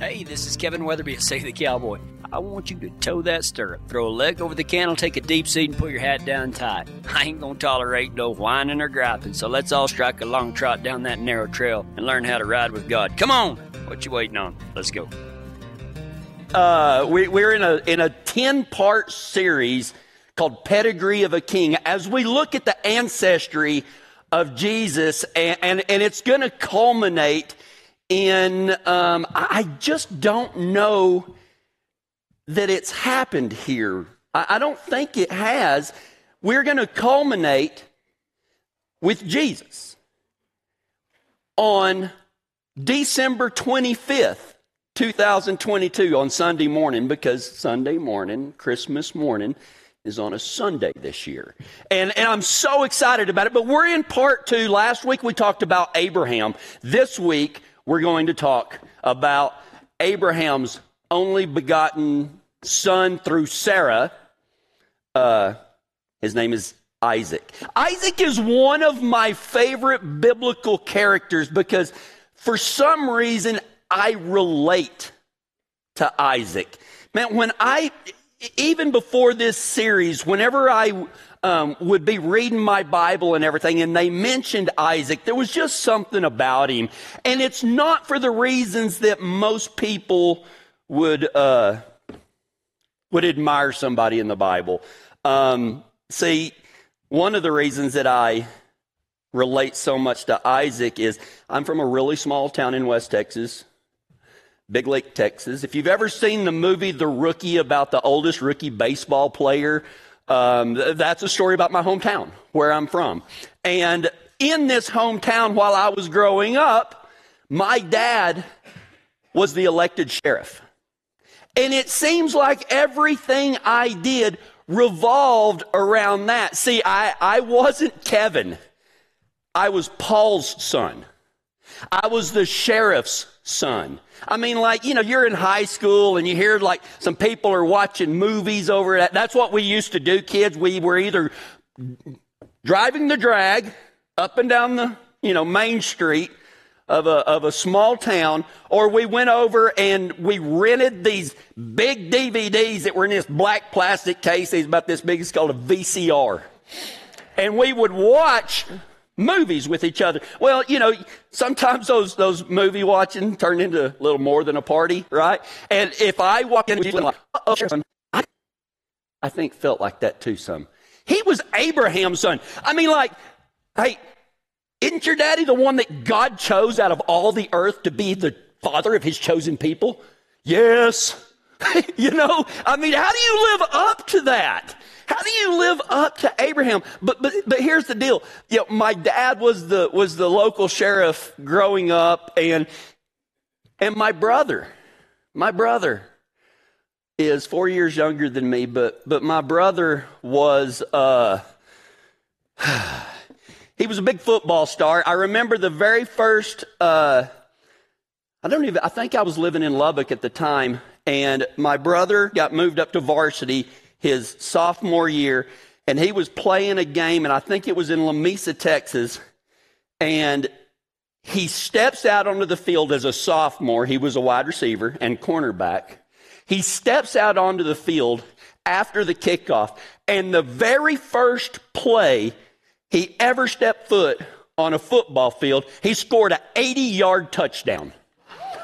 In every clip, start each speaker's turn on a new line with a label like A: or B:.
A: Hey, this is Kevin Weatherby at Save the Cowboy. I want you to toe that stirrup, throw a leg over the cantle, take a deep seat, and put your hat down tight. I ain't gonna tolerate no whining or griping, so let's all strike a long trot down that narrow trail and learn how to ride with God. Come on! What you waiting on? Let's go.
B: Uh, we, we're in a in a ten part series called Pedigree of a King as we look at the ancestry of Jesus, and and, and it's going to culminate in, um, I just don't know that it's happened here. I, I don't think it has. We're going to culminate with Jesus on December 25th, 2022, on Sunday morning, because Sunday morning, Christmas morning, is on a Sunday this year. And, and I'm so excited about it. But we're in part two. Last week we talked about Abraham. This week we're going to talk about Abraham's only begotten son through Sarah. Uh, his name is Isaac. Isaac is one of my favorite biblical characters because for some reason I relate to Isaac. Man, when I, even before this series, whenever I um, would be reading my Bible and everything, and they mentioned Isaac. There was just something about him. And it's not for the reasons that most people would, uh, would admire somebody in the Bible. Um, see, one of the reasons that I relate so much to Isaac is I'm from a really small town in West Texas, Big Lake, Texas. If you've ever seen the movie The Rookie about the oldest rookie baseball player, um, that's a story about my hometown, where I'm from. And in this hometown, while I was growing up, my dad was the elected sheriff. And it seems like everything I did revolved around that. See, I, I wasn't Kevin. I was Paul's son. I was the sheriff's son. I mean, like, you know, you're in high school and you hear like some people are watching movies over that. That's what we used to do, kids. We were either driving the drag up and down the, you know, main street of a, of a small town, or we went over and we rented these big DVDs that were in this black plastic case. These about this big. It's called a VCR. And we would watch movies with each other. Well, you know, sometimes those, those movie watching turn into a little more than a party, right? And if I walk in like, oh, I, I think felt like that too some. He was Abraham's son. I mean, like, hey, isn't your daddy the one that God chose out of all the earth to be the father of his chosen people? Yes. you know, I mean, how do you live up to that? How do you live up to Abraham? But but but here's the deal. You know, my dad was the was the local sheriff growing up, and and my brother, my brother is four years younger than me, but but my brother was uh he was a big football star. I remember the very first uh I don't even I think I was living in Lubbock at the time, and my brother got moved up to varsity his sophomore year, and he was playing a game, and I think it was in Lamesa, Texas, and he steps out onto the field as a sophomore. He was a wide receiver and cornerback. He steps out onto the field after the kickoff, and the very first play he ever stepped foot on a football field, he scored an 80 yard touchdown.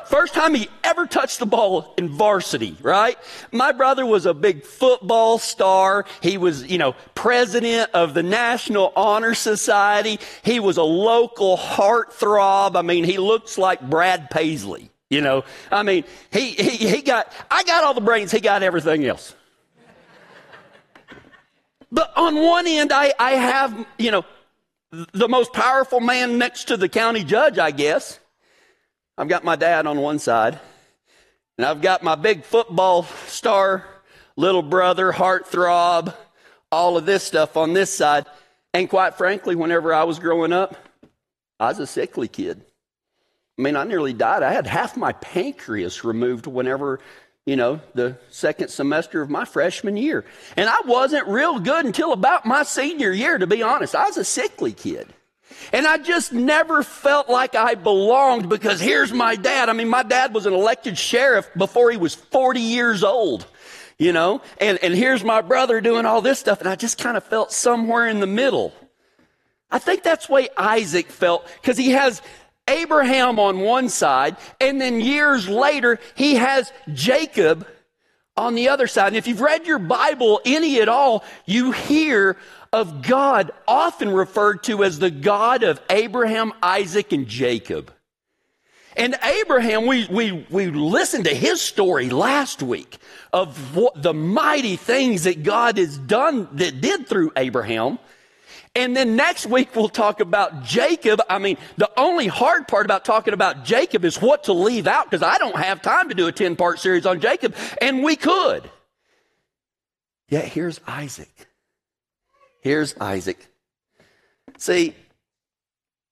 B: First time he ever touched the ball in varsity, right? My brother was a big football star. He was, you know, president of the National Honor Society. He was a local heartthrob. I mean, he looks like Brad Paisley. You know, I mean, he, he, he got, I got all the brains, he got everything else. But on one end, I, I have, you know, the most powerful man next to the county judge, I guess. I've got my dad on one side, and I've got my big football star, little brother, heartthrob, all of this stuff on this side. And quite frankly, whenever I was growing up, I was a sickly kid. I mean, I nearly died. I had half my pancreas removed whenever, you know, the second semester of my freshman year. And I wasn't real good until about my senior year, to be honest. I was a sickly kid. And I just never felt like I belonged because here's my dad. I mean, my dad was an elected sheriff before he was 40 years old, you know, and, and here's my brother doing all this stuff. And I just kind of felt somewhere in the middle. I think that's the way Isaac felt because he has Abraham on one side, and then years later, he has Jacob on the other side. And if you've read your Bible any at all, you hear of God often referred to as the God of Abraham, Isaac, and Jacob. And Abraham, we, we, we listened to his story last week of what, the mighty things that God has done, that did through Abraham. And then next week we'll talk about Jacob. I mean, the only hard part about talking about Jacob is what to leave out because I don't have time to do a 10 part series on Jacob, and we could. Yet here's Isaac. Here's Isaac. See,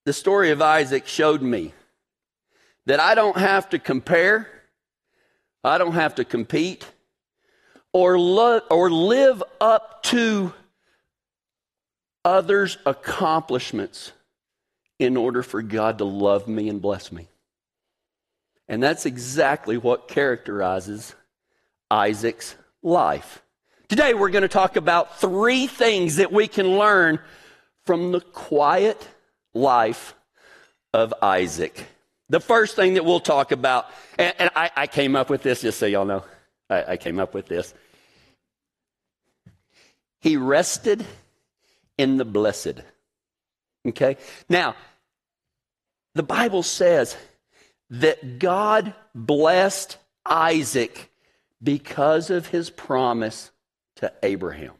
B: the story of Isaac showed me that I don't have to compare, I don't have to compete, or, lo- or live up to others' accomplishments in order for God to love me and bless me. And that's exactly what characterizes Isaac's life. Today, we're going to talk about three things that we can learn from the quiet life of Isaac. The first thing that we'll talk about, and, and I, I, came up with this just so y'all know, I, I came up with this. He rested in the blessed. Okay? Now, the Bible says that God blessed Isaac because of his promise to Abraham.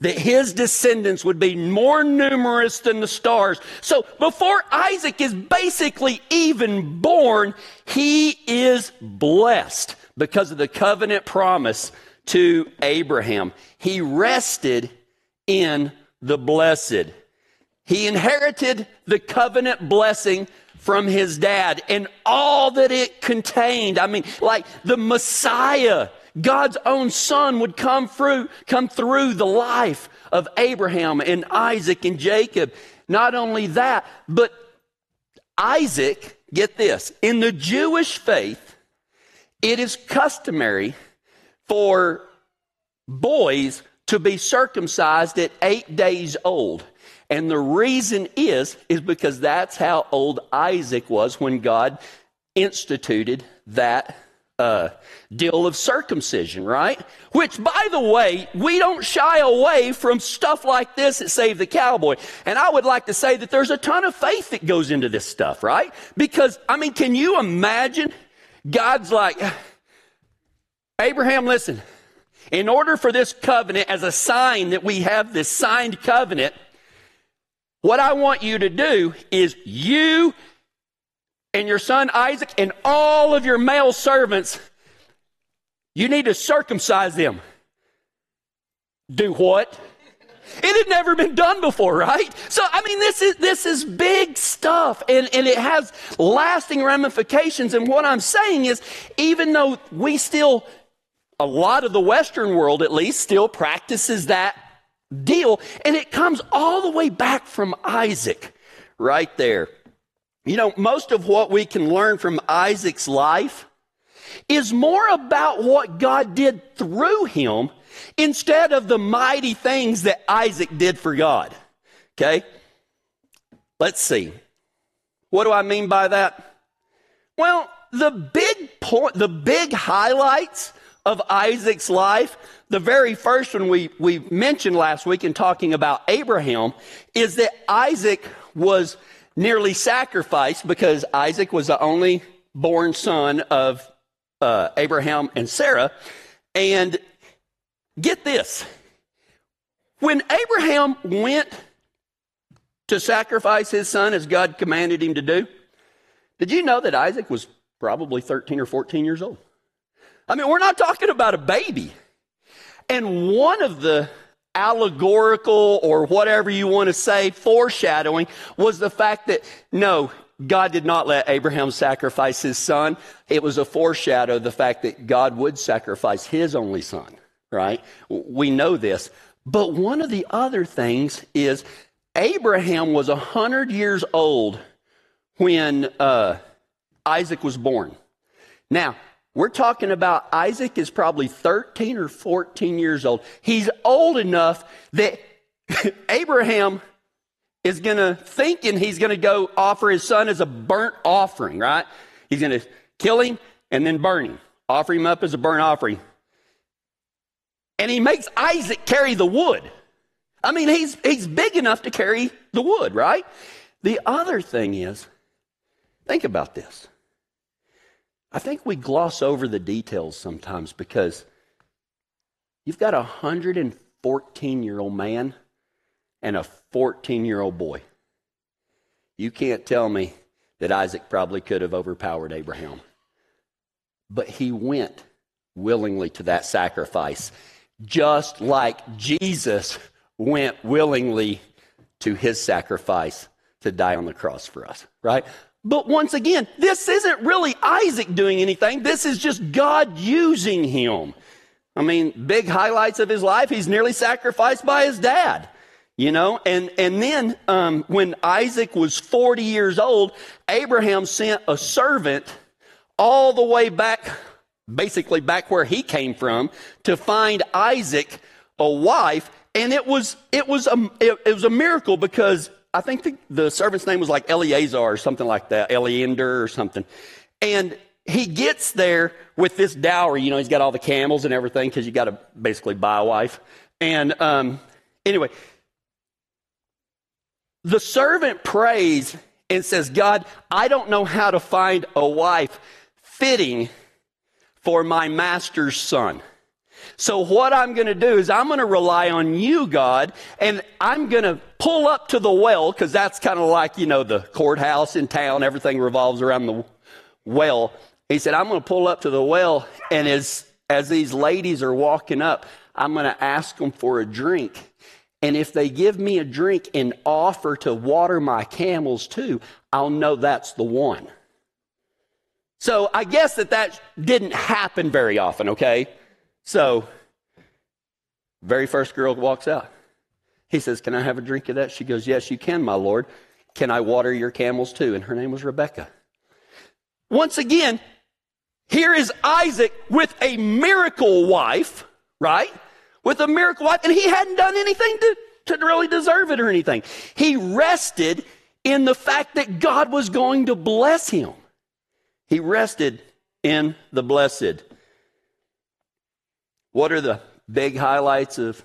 B: That his descendants would be more numerous than the stars. So before Isaac is basically even born, he is blessed because of the covenant promise to Abraham. He rested in the blessed. He inherited the covenant blessing from his dad and all that it contained. I mean, like the Messiah, God's own son would come through, come through the life of Abraham and Isaac and Jacob. Not only that, but Isaac, get this, in the Jewish faith, it is customary for boys to be circumcised at eight days old. And the reason is, is because that's how old Isaac was when God instituted that uh, deal of circumcision, right? Which, by the way, we don't shy away from stuff like this at Save the Cowboy. And I would like to say that there's a ton of faith that goes into this stuff, right? Because, I mean, can you imagine? God's like, Abraham, listen, in order for this covenant, as a sign that we have this signed covenant, what I want you to do is you and your son Isaac and all of your male servants, you need to circumcise them. Do what? It had never been done before, right? So, I mean, this is, this is big stuff and, and it has lasting ramifications. And what I'm saying is, even though we still a lot of the Western world, at least, still practices that deal. And it comes all the way back from Isaac right there. You know, most of what we can learn from Isaac's life is more about what God did through him instead of the mighty things that Isaac did for God. Okay? Let's see. What do I mean by that? Well, the big point, the big highlights of Isaac's life, the very first one we, we mentioned last week in talking about Abraham, is that Isaac was nearly sacrificed because Isaac was the only born son of uh, Abraham and Sarah. And get this when Abraham went to sacrifice his son as God commanded him to do, did you know that Isaac was probably 13 or 14 years old? I mean, we're not talking about a baby. And one of the allegorical or whatever you want to say foreshadowing was the fact that no, God did not let Abraham sacrifice his son. It was a foreshadow of the fact that God would sacrifice his only son, right? We know this. But one of the other things is Abraham was 100 years old when uh, Isaac was born. Now, we're talking about Isaac is probably 13 or 14 years old. He's old enough that Abraham is going to thinking he's going to go offer his son as a burnt offering, right? He's going to kill him and then burn him, offer him up as a burnt offering. And he makes Isaac carry the wood. I mean, he's, he's big enough to carry the wood, right? The other thing is, think about this. I think we gloss over the details sometimes because you've got a 114 year old man and a 14 year old boy. You can't tell me that Isaac probably could have overpowered Abraham. But he went willingly to that sacrifice, just like Jesus went willingly to his sacrifice to die on the cross for us, right? But once again, this isn't really Isaac doing anything. This is just God using him. I mean, big highlights of his life. He's nearly sacrificed by his dad, you know, and, and then, um, when Isaac was 40 years old, Abraham sent a servant all the way back, basically back where he came from to find Isaac a wife. And it was, it was a, it, it was a miracle because I think the, the servant's name was like Eleazar or something like that, Eleander or something. And he gets there with this dowry. You know, he's got all the camels and everything because you got to basically buy a wife. And um, anyway, the servant prays and says, God, I don't know how to find a wife fitting for my master's son. So what I'm going to do is I'm going to rely on you, God, and I'm going to pull up to the well because that's kind of like, you know, the courthouse in town. Everything revolves around the well. He said, I'm going to pull up to the well, and as, as these ladies are walking up, I'm going to ask them for a drink. And if they give me a drink and offer to water my camels too, I'll know that's the one. So I guess that that didn't happen very often, okay? So, very first girl walks out. He says, Can I have a drink of that? She goes, Yes, you can, my Lord. Can I water your camels too? And her name was Rebecca. Once again, here is Isaac with a miracle wife, right? With a miracle wife, and he hadn't done anything to, to really deserve it or anything. He rested in the fact that God was going to bless him. He rested in the blessed. What are the big highlights of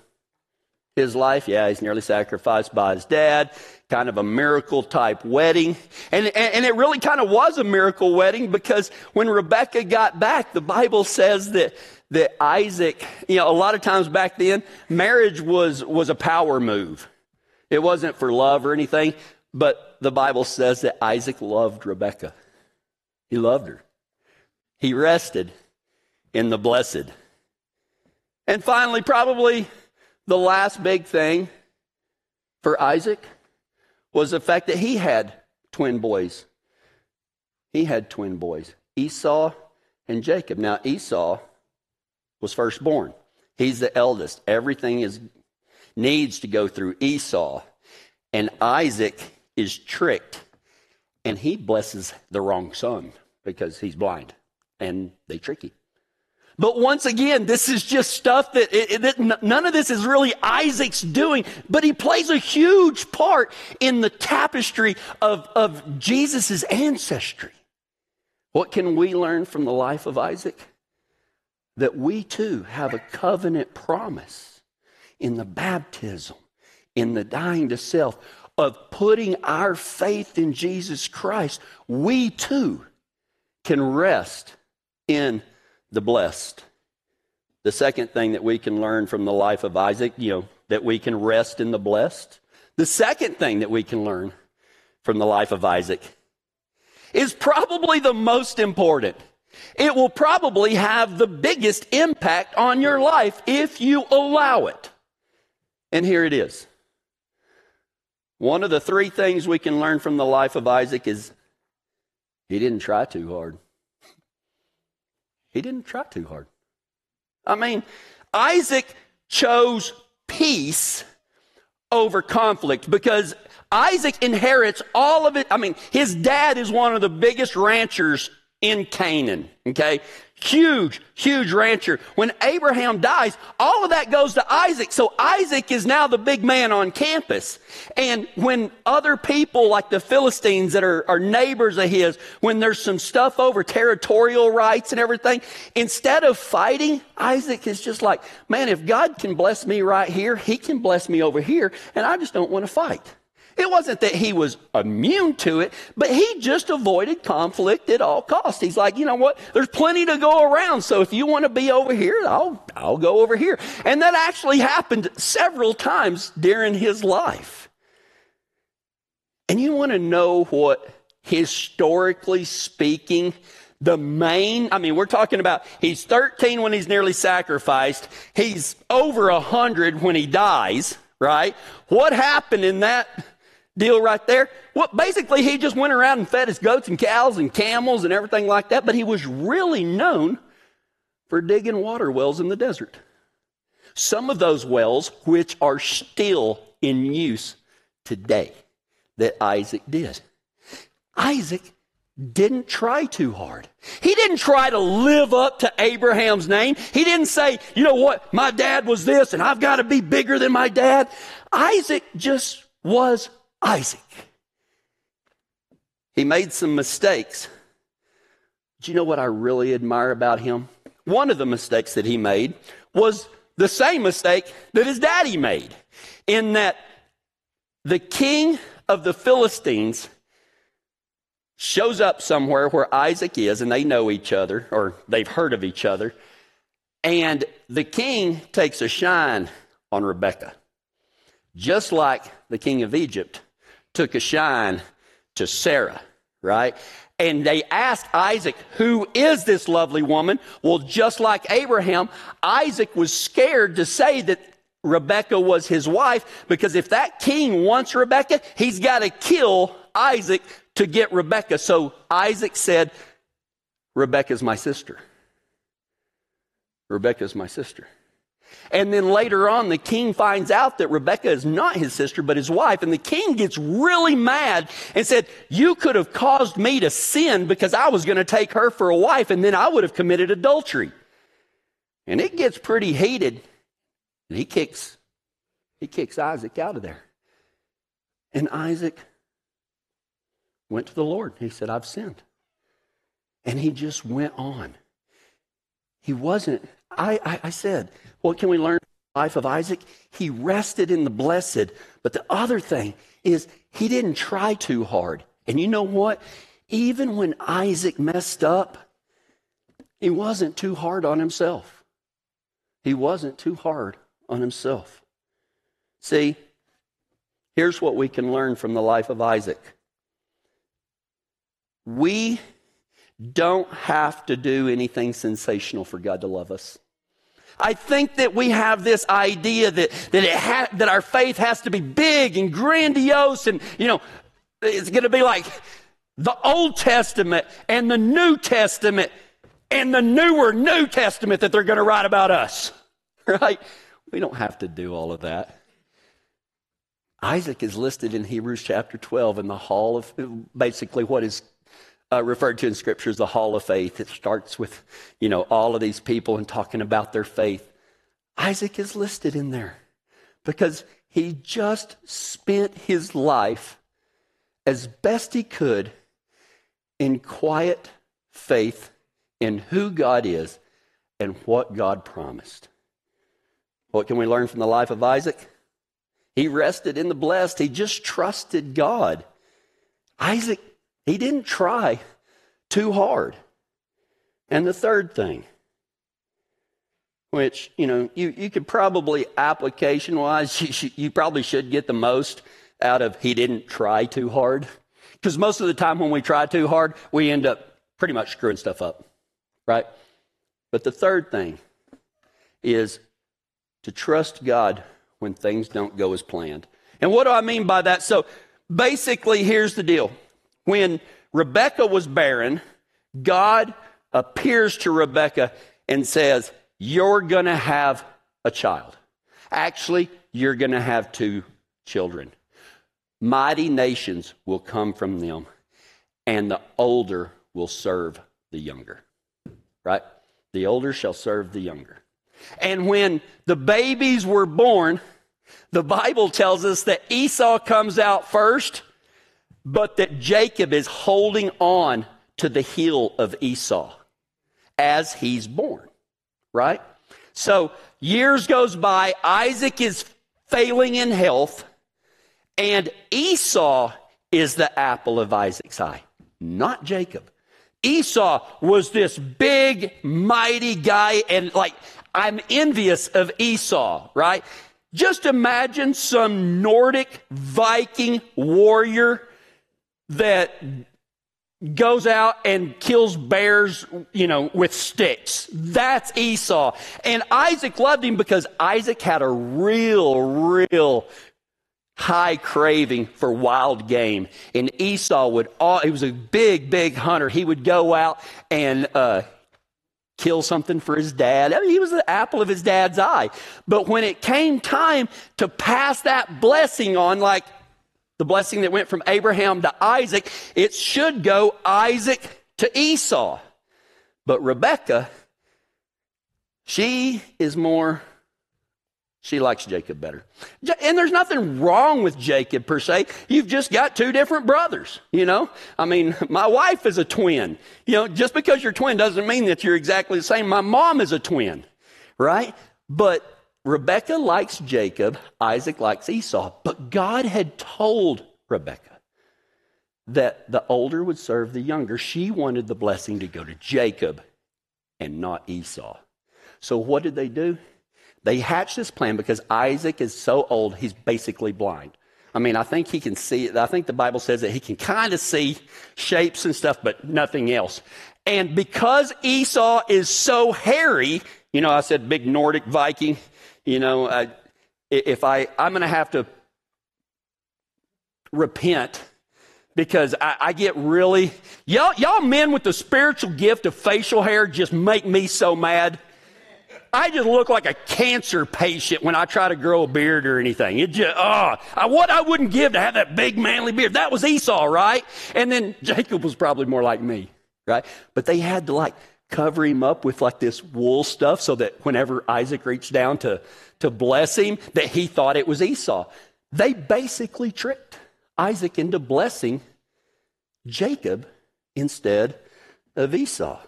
B: his life? Yeah, he's nearly sacrificed by his dad. Kind of a miracle type wedding. And, and, and, it really kind of was a miracle wedding because when Rebecca got back, the Bible says that, that Isaac, you know, a lot of times back then, marriage was, was a power move. It wasn't for love or anything, but the Bible says that Isaac loved Rebecca. He loved her. He rested in the blessed. And finally, probably the last big thing for Isaac was the fact that he had twin boys. He had twin boys, Esau and Jacob. Now, Esau was firstborn. He's the eldest. Everything is needs to go through Esau. And Isaac is tricked and he blesses the wrong son because he's blind and they trick him. But once again, this is just stuff that, it, it, none of this is really Isaac's doing, but he plays a huge part in the tapestry of, of Jesus' ancestry. What can we learn from the life of Isaac? That we too have a covenant promise in the baptism, in the dying to self, of putting our faith in Jesus Christ. We too can rest in the blessed. The second thing that we can learn from the life of Isaac, you know, that we can rest in the blessed. The second thing that we can learn from the life of Isaac is probably the most important. It will probably have the biggest impact on your life if you allow it. And here it is. One of the three things we can learn from the life of Isaac is he didn't try too hard. He didn't try too hard. I mean, Isaac chose peace over conflict because Isaac inherits all of it. I mean, his dad is one of the biggest ranchers in Canaan. Okay. Huge, huge rancher. When Abraham dies, all of that goes to Isaac. So Isaac is now the big man on campus. And when other people like the Philistines that are, are neighbors of his, when there's some stuff over territorial rights and everything, instead of fighting, Isaac is just like, man, if God can bless me right here, he can bless me over here. And I just don't want to fight. It wasn't that he was immune to it, but he just avoided conflict at all costs. He's like, you know what? There's plenty to go around. So if you want to be over here, I'll, I'll go over here. And that actually happened several times during his life. And you want to know what historically speaking, the main, I mean, we're talking about he's 13 when he's nearly sacrificed. He's over 100 when he dies, right? What happened in that deal right there. Well, basically, he just went around and fed his goats and cows and camels and everything like that, but he was really known for digging water wells in the desert. Some of those wells, which are still in use today, that Isaac did. Isaac didn't try too hard. He didn't try to live up to Abraham's name. He didn't say, you know what, my dad was this and I've got to be bigger than my dad. Isaac just was Isaac. He made some mistakes. Do you know what I really admire about him? One of the mistakes that he made was the same mistake that his daddy made, in that the king of the Philistines shows up somewhere where Isaac is, and they know each other, or they've heard of each other, and the king takes a shine on Rebecca, just like the king of Egypt took a shine to Sarah, right? And they asked Isaac, Who is this lovely woman? Well, just like Abraham, Isaac was scared to say that Rebecca was his wife because if that king wants Rebecca, he's got to kill Isaac to get Rebecca. So Isaac said, Rebecca's my sister. Rebecca's my sister. And then later on, the king finds out that Rebecca is not his sister, but his wife. And the king gets really mad and said, You could have caused me to sin because I was going to take her for a wife, and then I would have committed adultery. And it gets pretty heated. And he kicks, he kicks Isaac out of there. And Isaac went to the Lord. He said, I've sinned. And he just went on. He wasn't, I, I, I said, what can we learn from the life of Isaac? He rested in the blessed. But the other thing is, he didn't try too hard. And you know what? Even when Isaac messed up, he wasn't too hard on himself. He wasn't too hard on himself. See, here's what we can learn from the life of Isaac. We don't have to do anything sensational for God to love us. I think that we have this idea that, that, it ha- that our faith has to be big and grandiose and, you know, it's going to be like the Old Testament and the New Testament and the newer New Testament that they're going to write about us, right? We don't have to do all of that. Isaac is listed in Hebrews chapter 12 in the hall of basically what is uh, referred to in Scripture as the Hall of Faith. It starts with, you know, all of these people and talking about their faith. Isaac is listed in there because he just spent his life as best he could in quiet faith in who God is and what God promised. What can we learn from the life of Isaac? He rested in the blessed. He just trusted God. Isaac he didn't try too hard. And the third thing, which, you know, you, you could probably application wise, you, you probably should get the most out of he didn't try too hard. Because most of the time when we try too hard, we end up pretty much screwing stuff up, right? But the third thing is to trust God when things don't go as planned. And what do I mean by that? So basically, here's the deal when Rebecca was barren, God appears to Rebecca and says, You're going to have a child. Actually, you're going to have two children. Mighty nations will come from them, and the older will serve the younger. Right? The older shall serve the younger. And when the babies were born, the Bible tells us that Esau comes out first, but that Jacob is holding on to the heel of Esau as he's born, right? So years goes by, Isaac is failing in health, and Esau is the apple of Isaac's eye, not Jacob. Esau was this big, mighty guy, and like, I'm envious of Esau, right? Just imagine some Nordic Viking warrior that goes out and kills bears, you know, with sticks. That's Esau. And Isaac loved him because Isaac had a real, real high craving for wild game. And Esau would, he was a big, big hunter. He would go out and, uh, kill something for his dad. I mean, he was the apple of his dad's eye. But when it came time to pass that blessing on, like the blessing that went from Abraham to Isaac, it should go Isaac to Esau. But Rebecca, she is more, she likes Jacob better. And there's nothing wrong with Jacob per se. You've just got two different brothers, you know? I mean, my wife is a twin. You know, just because you're twin doesn't mean that you're exactly the same. My mom is a twin, right? But Rebecca likes Jacob, Isaac likes Esau, but God had told Rebecca that the older would serve the younger. She wanted the blessing to go to Jacob and not Esau. So what did they do? They hatched this plan because Isaac is so old, he's basically blind. I mean, I think he can see, I think the Bible says that he can kind of see shapes and stuff, but nothing else. And because Esau is so hairy, you know, I said big Nordic Viking, you know, uh, if I, I'm going to have to repent because I, I, get really, y'all, y'all men with the spiritual gift of facial hair just make me so mad. I just look like a cancer patient when I try to grow a beard or anything. It just, oh, I, what I wouldn't give to have that big manly beard. That was Esau, right? And then Jacob was probably more like me, right? But they had to like cover him up with like this wool stuff so that whenever Isaac reached down to, to bless him, that he thought it was Esau. They basically tricked Isaac into blessing Jacob instead of Esau.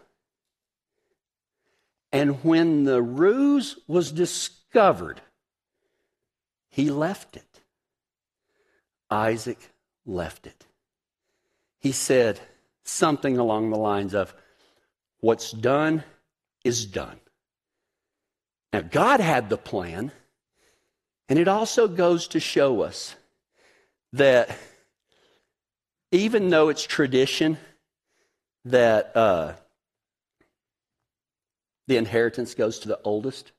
B: And when the ruse was discovered, he left it. Isaac left it. He said something along the lines of, What's done is done. Now, God had the plan, and it also goes to show us that even though it's tradition that uh, the inheritance goes to the oldest,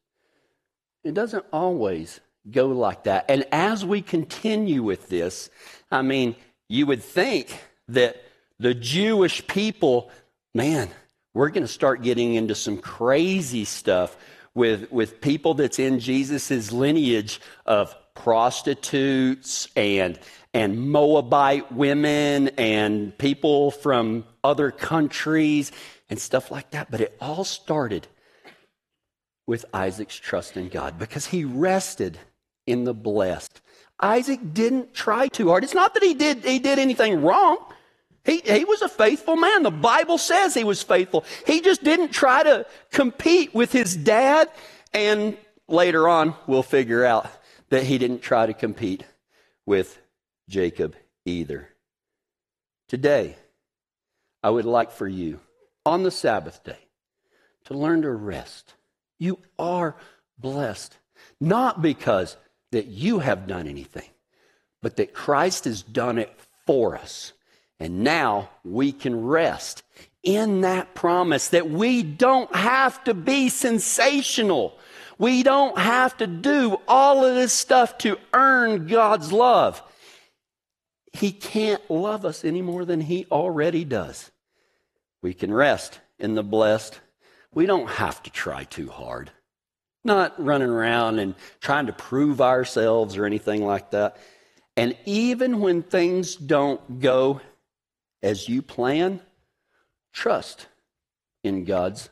B: it doesn't always go like that. And as we continue with this, I mean, you would think that the Jewish people, man, we're going to start getting into some crazy stuff with, with people that's in Jesus' lineage of prostitutes and, and Moabite women and people from other countries and stuff like that. But it all started with Isaac's trust in God because he rested in the blessed. Isaac didn't try too hard. It's not that he did, he did anything wrong. He, he was a faithful man. The Bible says he was faithful. He just didn't try to compete with his dad. And later on, we'll figure out that he didn't try to compete with Jacob either. Today, I would like for you on the Sabbath day to learn to rest. You are blessed, not because that you have done anything, but that Christ has done it for us. And now we can rest in that promise that we don't have to be sensational. We don't have to do all of this stuff to earn God's love. He can't love us any more than He already does. We can rest in the blessed. We don't have to try too hard. Not running around and trying to prove ourselves or anything like that. And even when things don't go as you plan, trust in God's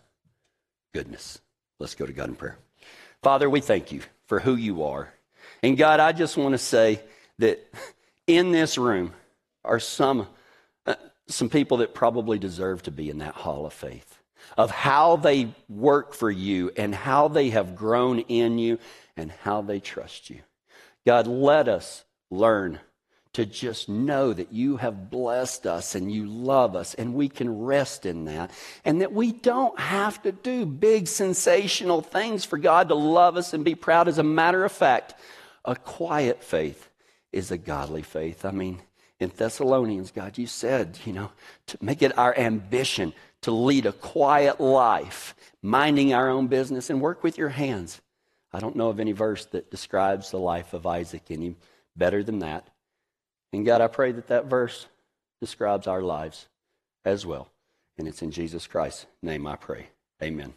B: goodness. Let's go to God in prayer. Father, we thank you for who you are. And God, I just want to say that in this room are some, uh, some people that probably deserve to be in that hall of faith of how they work for you and how they have grown in you and how they trust you. God, let us learn to just know that you have blessed us and you love us and we can rest in that and that we don't have to do big sensational things for God to love us and be proud. As a matter of fact, a quiet faith is a godly faith. I mean, in Thessalonians, God, you said, you know, to make it our ambition to lead a quiet life, minding our own business and work with your hands. I don't know of any verse that describes the life of Isaac any better than that. And God, I pray that that verse describes our lives as well. And it's in Jesus Christ's name I pray. Amen.